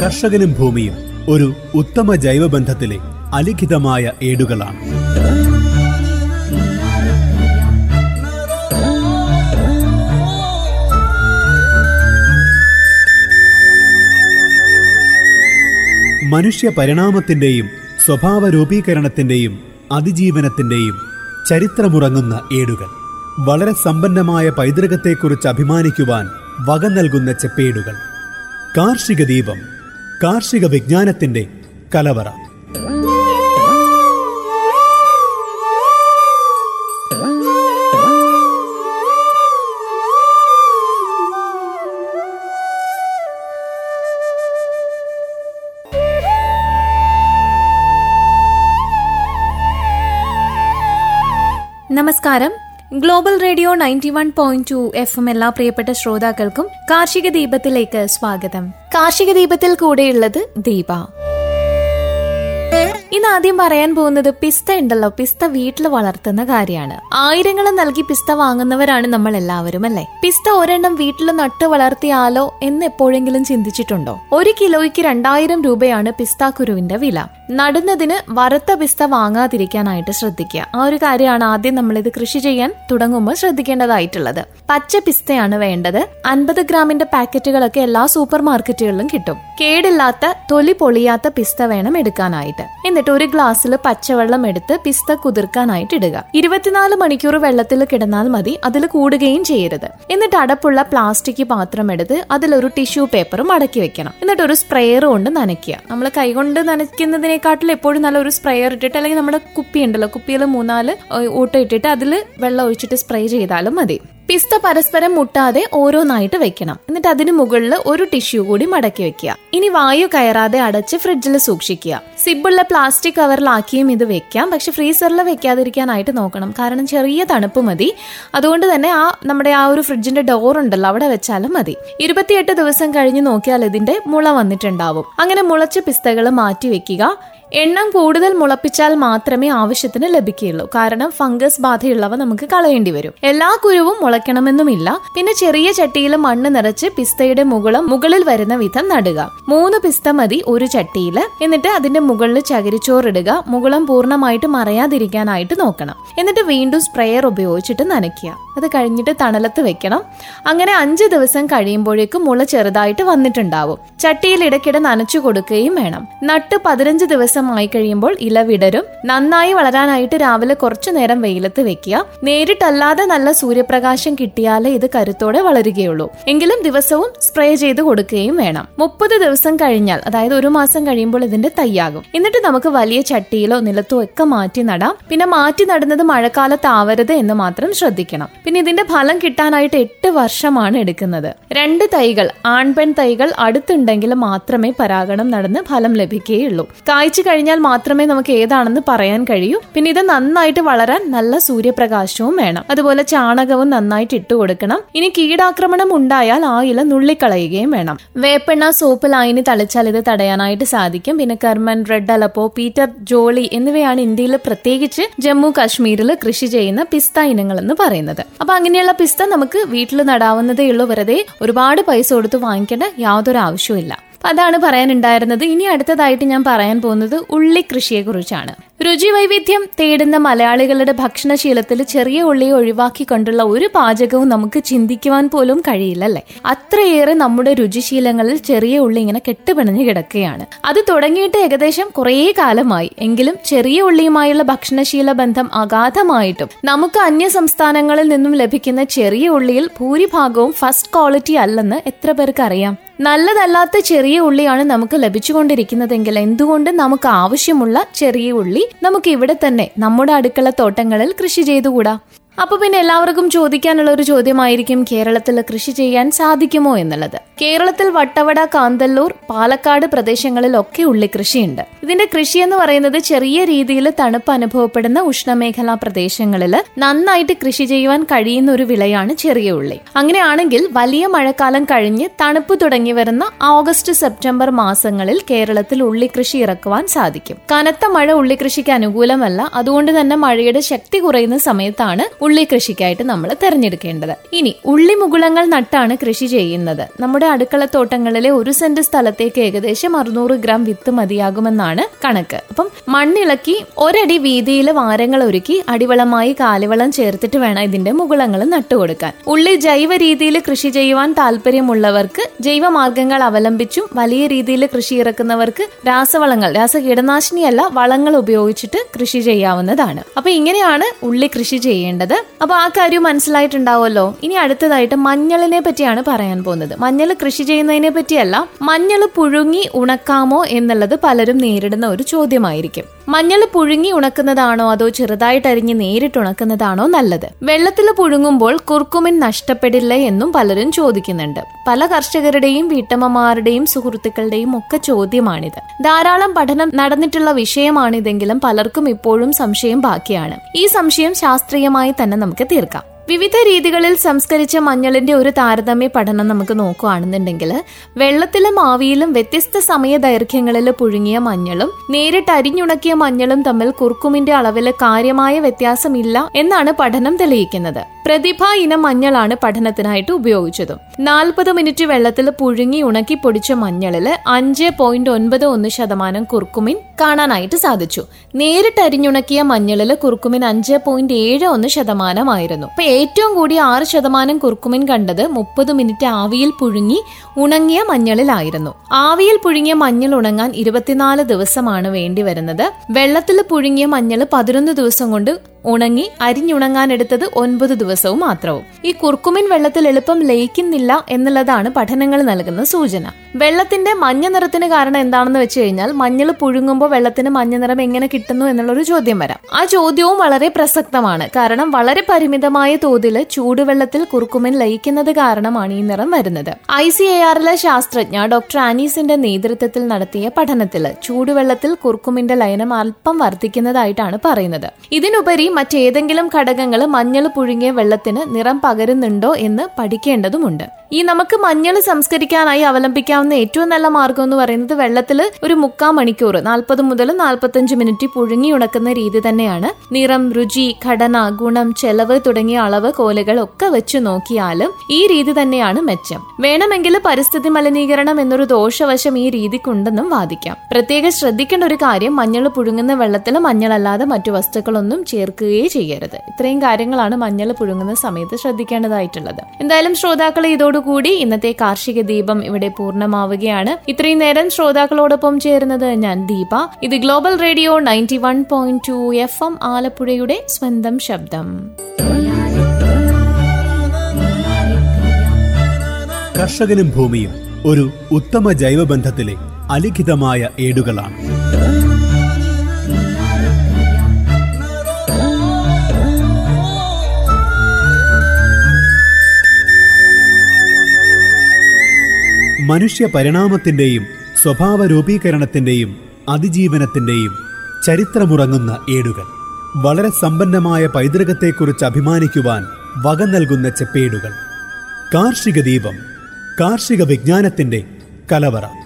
കർഷകനും ഭൂമിയും ഒരു ഉത്തമ ജൈവബന്ധത്തിലെ അലിഖിതമായ ഏടുകളാണ്. മനുഷ്യ പരിണാമത്തിന്റെയും സ്വഭാവ രൂപീകരണത്തിന്റെയും അതിജീവനത്തിന്റെയും ചരിത്രമുറങ്ങുന്ന ഏടുകൾ. വളരെ സമ്പന്നമായ പൈതൃകത്തെക്കുറിച്ച് അഭിമാനിക്കുവാൻ വക നൽകുന്ന ചെപ്പേടുകൾ. കാർഷിക ദീപം കാർഷിക വിജ്ഞാനത്തിന്റെ കലവറ. നമസ്കാരം. Global radio ninety one point two F M എല്ലാ പ്രിയപ്പെട്ട ശ്രോതാക്കൾക്കും കാർഷിക ദീപത്തിലേക്ക് സ്വാഗതം. കാർഷിക ദീപത്തിൽ കൂടെയുള്ളത് ദീപ. ഇന്ന് ആദ്യം പറയാൻ പോകുന്നത് പിസ്ത ഉണ്ടല്ലോ. പിസ്ത വീട്ടിൽ വളർത്തുന്ന കാര്യമാണ്. ആയിരങ്ങൾ നൽകി പിസ്ത വാങ്ങുന്നവരാണ് നമ്മൾ എല്ലാവരും അല്ലെ? പിസ്ത ഒരെണ്ണം വീട്ടിൽ നട്ട് വളർത്തിയാലോ എന്ന് എപ്പോഴെങ്കിലും ചിന്തിച്ചിട്ടുണ്ടോ? ഒരു കിലോയ്ക്ക് രണ്ടായിരം രൂപയാണ് പിസ്ത കുരുവിന്റെ വില. നടുന്നതിന് വറുത്ത പിസ്ത വാങ്ങാതിരിക്കാനായിട്ട് ശ്രദ്ധിക്കുക. ആ ഒരു കാര്യമാണ് ആദ്യം നമ്മൾ ഇത് കൃഷി ചെയ്യാൻ തുടങ്ങുമ്പോൾ ശ്രദ്ധിക്കേണ്ടതായിട്ടുള്ളത്. പച്ച പിസ്തയാണ് വേണ്ടത്. അൻപത് ഗ്രാമിന്റെ പാക്കറ്റുകളൊക്കെ എല്ലാ സൂപ്പർ മാർക്കറ്റുകളിലും കിട്ടും. കേടില്ലാത്ത തൊലി പൊളിയാത്ത പിസ്ത വേണം എടുക്കാനായിട്ട്. എന്നിട്ട് ഒരു ഗ്ലാസ്സിൽ പച്ചവെള്ളം എടുത്ത് പിസ്ത കുതിർക്കാനായിട്ട് ഇടുക. ഇരുപത്തിനാല് മണിക്കൂർ വെള്ളത്തിൽ കിടന്നാൽ മതി അതിൽ കൂടുകയും ചെയ്യരുത്. എന്നിട്ട് അടപ്പുള്ള പ്ലാസ്റ്റിക് പാത്രം എടുത്ത് അതിലൊരു ടിഷ്യൂ പേപ്പറും അടക്കി വെക്കണം. എന്നിട്ട് ഒരു സ്പ്രെയർ കൊണ്ട് നനയ്ക്കുക. നമ്മൾ കൈകൊണ്ട് നനയ്ക്കുന്നതിനെക്കാട്ടിൽ എപ്പോഴും നല്ല ഒരു സ്പ്രെയർ ഇട്ടിട്ട് അല്ലെങ്കിൽ നമ്മുടെ കുപ്പി ഉണ്ടല്ലോ കുപ്പിയിൽ മൂന്നാൽ ഊട്ട ഇട്ടിട്ട് അതിൽ വെള്ളം ഒഴിച്ചിട്ട് സ്പ്രേ ചെയ്താലും മതി. പിസ്ത പരസ്പരം മുട്ടാതെ ഓരോന്നായിട്ട് വെക്കണം. എന്നിട്ട് അതിന് മുകളിൽ ഒരു ടിഷ്യൂ കൂടി മടക്കി വെക്കുക. ഇനി വായു കയറാതെ അടച്ച് ഫ്രിഡ്ജിൽ സൂക്ഷിക്കുക. സിബുള്ള പ്ലാസ്റ്റിക് കവറിലാക്കിയും ഇത് വെക്കാം. പക്ഷെ ഫ്രീസറിൽ വെക്കാതിരിക്കാനായിട്ട് നോക്കണം. കാരണം ചെറിയ തണുപ്പ് മതി. അതുകൊണ്ട് തന്നെ ആ നമ്മുടെ ആ ഒരു ഫ്രിഡ്ജിന്റെ ഡോർ ഉണ്ടല്ലോ അവിടെ വെച്ചാലും മതി. ഇരുപത്തിയെട്ട് ദിവസം കഴിഞ്ഞ് നോക്കിയാൽ ഇതിന്റെ മുള വന്നിട്ടുണ്ടാവും. അങ്ങനെ മുളച്ച പിസ്തകൾ മാറ്റി വെക്കുക. എണ്ണം കൂടുതൽ മുളപ്പിച്ചാൽ മാത്രമേ ആവശ്യത്തിന് ലഭിക്കുകയുള്ളൂ. കാരണം ഫംഗസ് ബാധയുള്ളവ നമുക്ക് കളയേണ്ടി വരും. എല്ലാ കുരുവും മുളയ്ക്കണമെന്നുമില്ല. പിന്നെ ചെറിയ ചട്ടിയിൽ മണ്ണ് നിറച്ച് പിസ്തയുടെ മുകളം മുകളിൽ വരുന്ന വിധം നടുക. മൂന്ന് പിസ്ത മതി ഒരു ചട്ടിയിൽ എന്നിട്ട് അതിന്റെ മുകളിൽ ചകിരിച്ചോറിടുക മുകളം പൂർണമായിട്ട് മറയാതിരിക്കാനായിട്ട് നോക്കണം. എന്നിട്ട് വീണ്ടും സ്പ്രേയർ ഉപയോഗിച്ചിട്ട് നനയ്ക്കുക. അത് കഴിഞ്ഞിട്ട് തണലത്ത് വെക്കണം. അങ്ങനെ അഞ്ച് ദിവസം കഴിയുമ്പോഴേക്കും മുള ചെറുതായിട്ട് വന്നിട്ടുണ്ടാവും. ചട്ടിയിൽ ഇടയ്ക്കിടെ നനച്ചു കൊടുക്കുകയും വേണം. നട്ട് പതിനഞ്ച് ദിവസമായി കഴിയുമ്പോൾ ഇല വിടരും. നന്നായി വളരാനായിട്ട് രാവിലെ കുറച്ചു നേരം വെയിലത്ത് വെക്കുക. നേരിട്ടല്ലാതെ നല്ല സൂര്യപ്രകാശം കിട്ടിയാലേ ഇത് കരുത്തോടെ വളരുകയുള്ളൂ. എങ്കിലും ദിവസവും സ്പ്രേ ചെയ്ത് കൊടുക്കുകയും വേണം. മുപ്പത് ദിവസം കഴിഞ്ഞാൽ അതായത് ഒരു മാസം കഴിയുമ്പോൾ ഇതിന്റെ തയ്യാകും എന്നിട്ട് നമുക്ക് വലിയ ചട്ടിയിലോ നിലത്തോ ഒക്കെ മാറ്റി നടാം. പിന്നെ മാറ്റി നടുന്നത് മഴക്കാലത്താവരുത് എന്ന് മാത്രം ശ്രദ്ധിക്കണം. പിന്നെ ഇതിന്റെ ഫലം കിട്ടാനായിട്ട് എട്ട് വർഷമാണ് എടുക്കുന്നത്. രണ്ട് തൈകൾ ആൺപെൺ തൈകൾ അടുത്തുണ്ടെങ്കിൽ മാത്രമേ പരാഗണം നടന്ന് ഫലം ലഭിക്കുകയുള്ളൂ. കായ്ച്ചു കഴിഞ്ഞാൽ മാത്രമേ നമുക്ക് ഏതാണെന്ന് പറയാൻ കഴിയൂ. പിന്നെ ഇത് നന്നായിട്ട് വളരാൻ നല്ല സൂര്യപ്രകാശവും വേണം. അതുപോലെ ചാണകവും നന്നായിട്ട് ഇട്ടു കൊടുക്കണം. ഇനി കീടാക്രമണം ഉണ്ടായാൽ ആ ഇല നുള്ളിക്കളയുകയും വേണം. വേപ്പെണ്ണ സോപ്പ് ലൈനി തളിച്ചാൽ ഇത് തടയാനായിട്ട് സാധിക്കും. പിന്നെ Carmen red Aleppo Peter Jolly എന്നിവയാണ് ഇന്ത്യയിൽ പ്രത്യേകിച്ച് ജമ്മു കാശ്മീരിൽ കൃഷി ചെയ്യുന്ന പിസ്ത ഇനങ്ങൾ എന്ന് പറയുന്നത്. അപ്പൊ അങ്ങനെയുള്ള പിസ്ത നമുക്ക് വീട്ടിൽ നടാവുന്നതേ ഉള്ളൂ വെറുതെ. ഒരുപാട് പൈസ കൊടുത്ത് വാങ്ങിക്കേണ്ട യാതൊരു അപ്പൊ അതാണ് പറയാനുണ്ടായിരുന്നത്. ഇനി അടുത്തതായിട്ട് ഞാൻ പറയാൻ പോകുന്നത് ഉള്ളി കൃഷിയെ കുറിച്ചാണ് രുചി വൈവിധ്യം തേടുന്ന മലയാളികളുടെ ഭക്ഷണശീലത്തിൽ ചെറിയ ഉള്ളിയെ ഒഴിവാക്കിക്കൊണ്ടുള്ള ഒരു പാചകവും നമുക്ക് ചിന്തിക്കുവാൻ പോലും കഴിയില്ലല്ലേ? അത്രയേറെ നമ്മുടെ രുചിശീലങ്ങളിൽ ചെറിയ ഉള്ളി ഇങ്ങനെ കെട്ടുപിണഞ്ഞു കിടക്കുകയാണ്. അത് തുടങ്ങിയിട്ട് ഏകദേശം കുറേ കാലമായി. എങ്കിലും ചെറിയ ഉള്ളിയുമായുള്ള ഭക്ഷണശീല ബന്ധം അഗാധമായിട്ടും നമുക്ക് അന്യ സംസ്ഥാനങ്ങളിൽ നിന്നും ലഭിക്കുന്ന ചെറിയ ഉള്ളിയിൽ ഭൂരിഭാഗവും ഫസ്റ്റ് ക്വാളിറ്റി അല്ലെന്ന് എത്ര പേർക്ക് അറിയാം? നല്ലതല്ലാത്ത ചെറിയ ഉള്ളിയാണ് നമുക്ക് ലഭിച്ചുകൊണ്ടിരിക്കുന്നതെങ്കിൽ എന്തുകൊണ്ട് നമുക്ക് ആവശ്യമുള്ള ചെറിയ ഉള്ളി നമുക്ക് ഇവിടെ തന്നെ നമ്മുടെ അടുക്കള തോട്ടങ്ങളിൽ കൃഷി ചെയ്തുകൂടാ? അപ്പൊ പിന്നെ എല്ലാവർക്കും ചോദിക്കാനുള്ള ഒരു ചോദ്യമായിരിക്കും കേരളത്തിൽ കൃഷി ചെയ്യാൻ സാധിക്കുമോ എന്നുള്ളത്. കേരളത്തിൽ വട്ടവട കാന്തല്ലൂർ പാലക്കാട് പ്രദേശങ്ങളിലൊക്കെ ഉള്ളി കൃഷിയുണ്ട്. ഇതിന്റെ കൃഷി എന്ന് പറയുന്നത് ചെറിയ രീതിയിൽ തണുപ്പ് അനുഭവപ്പെടുന്ന ഉഷ്ണമേഖലാ പ്രദേശങ്ങളിൽ നന്നായിട്ട് കൃഷി ചെയ്യുവാൻ കഴിയുന്ന ഒരു വിളയാണ് ചെറിയ ഉള്ളി. അങ്ങനെയാണെങ്കിൽ വലിയ മഴക്കാലം കഴിഞ്ഞ് തണുപ്പ് തുടങ്ങി വരുന്ന ഓഗസ്റ്റ് സെപ്റ്റംബർ മാസങ്ങളിൽ കേരളത്തിൽ ഉള്ളി കൃഷി ഇറക്കുവാൻ സാധിക്കും. കനത്ത മഴ ഉള്ളി കൃഷിക്ക് അനുകൂലമല്ല. അതുകൊണ്ട് തന്നെ മഴയുടെ ശക്തി കുറയുന്ന സമയത്താണ് ഉള്ളി കൃഷിക്കായിട്ട് നമ്മൾ തെരഞ്ഞെടുക്കേണ്ടത്. ഇനി ഉള്ളി മുകുളങ്ങൾ നട്ടാണ് കൃഷി ചെയ്യുന്നത്. നമ്മുടെ അടുക്കളത്തോട്ടങ്ങളിലെ ഒരു സെന്റ് സ്ഥലത്തേക്ക് ഏകദേശം അറുന്നൂറ് ഗ്രാം വിത്ത് മതിയാകുമെന്നാണ് കണക്ക്. അപ്പം മണ്ണിളക്കി ഒരടി വീതിയിൽ വാരങ്ങൾ ഒരുക്കി അടിവളമായി കാലിവളം ചേർത്തിട്ട് വേണം ഇതിന്റെ മുകുളങ്ങൾ നട്ടുകൊടുക്കാൻ. ഉള്ളി ജൈവ രീതിയിൽ കൃഷി ചെയ്യുവാൻ താല്പര്യമുള്ളവർക്ക് ജൈവ മാർഗങ്ങൾ അവലംബിച്ചും വലിയ രീതിയിൽ കൃഷി ഇറക്കുന്നവർക്ക് രാസവളങ്ങൾ രാസ കീടനാശിനിയല്ല വളങ്ങൾ ഉപയോഗിച്ചിട്ട് കൃഷി ചെയ്യാവുന്നതാണ്. അപ്പൊ ഇങ്ങനെയാണ് ഉള്ളി കൃഷി ചെയ്യേണ്ടത്. അപ്പൊ ആ കാര്യം മനസ്സിലായിട്ടുണ്ടാവുമല്ലോ. ഇനി അടുത്തതായിട്ട് മഞ്ഞളിനെ പറ്റിയാണ് പറയാൻ പോകുന്നത്. മഞ്ഞൾ കൃഷി ചെയ്യുന്നതിനെ പറ്റിയല്ല മഞ്ഞൾ പുഴുങ്ങി ഉണക്കാമോ എന്നുള്ളത് പലരും നേരിടുന്ന ഒരു ചോദ്യമായിരിക്കും. മഞ്ഞൾ പുഴുങ്ങി ഉണക്കുന്നതാണോ അതോ ചെറുതായിട്ട് അരിഞ്ഞ് നേരിട്ട് ഉണക്കുന്നതാണോ നല്ലത്? വെള്ളത്തിൽ പുഴുങ്ങുമ്പോൾ കുർക്കുമിൻ നഷ്ടപ്പെടില്ല എന്നും പലരും ചോദിക്കുന്നുണ്ട്. പല കർഷകരുടെയും വീട്ടമ്മമാരുടെയും സുഹൃത്തുക്കളുടെയും ഒക്കെ ചോദ്യമാണിത്. ധാരാളം പഠനം നടന്നിട്ടുള്ള വിഷയമാണിതെങ്കിലും പലർക്കും ഇപ്പോഴും സംശയം ബാക്കിയാണ്. ഈ സംശയം ശാസ്ത്രീയമായി തന്നെ നമുക്ക് തീർക്കാം. വിവിധ രീതികളിൽ സംസ്കരിച്ച മഞ്ഞളിന്റെ ഒരു താരതമ്യ പഠനം നമുക്ക് നോക്കുകയാണെന്നുണ്ടെങ്കിൽ വെള്ളത്തിലും ആവിയിലും വ്യത്യസ്ത സമയ ദൈർഘ്യങ്ങളിൽ പുഴുങ്ങിയ മഞ്ഞളും നേരിട്ട് അരിഞ്ഞുണക്കിയ മഞ്ഞളും തമ്മിൽ കുർക്കുമിന്റെ അളവിൽ കാര്യമായ വ്യത്യാസമില്ല എന്നാണ് പഠനം തെളിയിക്കുന്നത്. പ്രതിഭ ഇനം മഞ്ഞളാണ് പഠനത്തിനായിട്ട് ഉപയോഗിച്ചത്. നാൽപ്പത് മിനിറ്റ് വെള്ളത്തിൽ പുഴുങ്ങി ഉണക്കി പൊടിച്ച മഞ്ഞളിൽ അഞ്ച് പോയിന്റ് ഒൻപത് ഒന്ന് ശതമാനം കുർക്കുമിൻ കാണാനായിട്ട് സാധിച്ചു. നേരിട്ട് അരിഞ്ഞുണക്കിയ മഞ്ഞളിൽ കുർക്കുമിൻ അഞ്ച് പോയിന്റ് ഏഴ് ഒന്ന് ശതമാനമായിരുന്നു. അപ്പൊ ഏറ്റവും കൂടി ആറ് ശതമാനം കുർക്കുമിൻ കണ്ടത് മുപ്പത് മിനിറ്റ് ആവിയിൽ പുഴുങ്ങി ഉണങ്ങിയ മഞ്ഞളിലായിരുന്നു. ആവിയിൽ പുഴുങ്ങിയ മഞ്ഞൾ ഉണങ്ങാൻ ഇരുപത്തിനാല് ദിവസമാണ് വേണ്ടി വരുന്നത്. വെള്ളത്തിൽ പുഴുങ്ങിയ മഞ്ഞൾ പതിനൊന്ന് ദിവസം കൊണ്ട് ഉണങ്ങി അരിഞ്ഞുണങ്ങാൻ എടുത്തത് ഒൻപത് ദിവസവും മാത്രവും. ഈ കുർക്കുമിൻ വെള്ളത്തിൽ എളുപ്പം ലയിക്കുന്നില്ല എന്നുള്ളതാണ് പഠനങ്ങൾ നൽകുന്ന സൂചന. വെള്ളത്തിന്റെ മഞ്ഞ നിറത്തിന് കാരണം എന്താണെന്ന് വെച്ച് കഴിഞ്ഞാൽ മഞ്ഞൾ പുഴുങ്ങുമ്പോൾ വെള്ളത്തിന് മഞ്ഞ നിറം എങ്ങനെ കിട്ടുന്നു എന്നുള്ളൊരു ചോദ്യം വരാം. ആ ചോദ്യവും വളരെ പ്രസക്തമാണ്. കാരണം വളരെ പരിമിതമായ തോതിൽ ചൂടുവെള്ളത്തിൽ കുർക്കുമിൻ ലയിക്കുന്നത് കാരണമാണ് ഈ നിറം വരുന്നത്. ഐ സി എ ആറിലെ ശാസ്ത്രജ്ഞ ഡോക്ടർ ആനീസിന്റെ നേതൃത്വത്തിൽ നടത്തിയ പഠനത്തിൽ ചൂടുവെള്ളത്തിൽ കുർക്കുമിന്റെ ലയനം അല്പം വർദ്ധിക്കുന്നതായിട്ടാണ് പറയുന്നത്. ഇതിനുപരി മറ്റേതെങ്കിലും ഘടകങ്ങൾ മഞ്ഞൾ പുഴുങ്ങിയ വെള്ളത്തിന് നിറം പകരുന്നുണ്ടോ എന്ന് പഠിക്കേണ്ടതുമുണ്ട്. ഈ നമുക്ക് മഞ്ഞൾ സംസ്കരിക്കാനായി അവലംബിക്കാവുന്ന ഏറ്റവും നല്ല മാർഗം എന്ന് പറയുന്നത് വെള്ളത്തിൽ ഒരു മുക്കാൽ മണിക്കൂർ നാൽപ്പത് മുതൽ നാൽപ്പത്തഞ്ച് മിനിറ്റ് പുഴുങ്ങി ഉണക്കുന്ന രീതി തന്നെയാണ്. നിറം രുചി ഘടന ഗുണം ചെലവ് തുടങ്ങിയ അളവ് കോലുകൾ ഒക്കെ വെച്ച് നോക്കിയാലും ഈ രീതി തന്നെയാണ് മെച്ചം. വേണമെങ്കിൽ പരിസ്ഥിതി മലിനീകരണം എന്നൊരു ദോഷവശം ഈ രീതിക്കുണ്ടെന്നും വാദിക്കാം. പ്രത്യേകം ശ്രദ്ധിക്കേണ്ട ഒരു കാര്യം മഞ്ഞൾ പുഴുങ്ങുന്ന വെള്ളത്തിൽ മഞ്ഞളല്ലാതെ മറ്റു വസ്തുക്കളൊന്നും ചേർക്കുകയേ ചെയ്യരുത്. ഇത്രയും കാര്യങ്ങളാണ് മഞ്ഞൾ പുഴുങ്ങുന്ന സമയത്ത് ശ്രദ്ധിക്കേണ്ടതായിട്ടുള്ളത്. എന്തായാലും ശ്രോതാക്കളെ ഇതോടുകൂടി ഇന്നത്തെ കാർഷിക ദീപം ഇവിടെ പൂർണമാവുകയാണ്. ഇത്രയും നേരം ശ്രോതാക്കളോടൊപ്പം ചേരുന്നത് ഞാൻ ദീപ. ഇത് global radio ninety one point two F M ആലപ്പുഴയുടെ സ്വന്തം ശബ്ദം. കർഷകനും ഭൂമിയും ഒരു ഉത്തമ ജൈവബന്ധത്തിലെ അലിഖിതമായ ഏടുകളാണ്. മനുഷ്യ പരിണാമത്തിന്റെയും സ്വഭാവ രൂപീകരണത്തിന്റെയും അതിജീവനത്തിന്റെയും ചരിത്രമുറങ്ങുന്ന ഏടുകൾ. വളരെ സമ്പന്നമായ പൈതൃകത്തെക്കുറിച്ച് അഭിമാനിക്കുവാൻ വക നൽകുന്ന ചെപ്പേടുകൾ. കാർഷിക ദീപം കാർഷിക വിജ്ഞാനത്തിന്റെ കലവറ.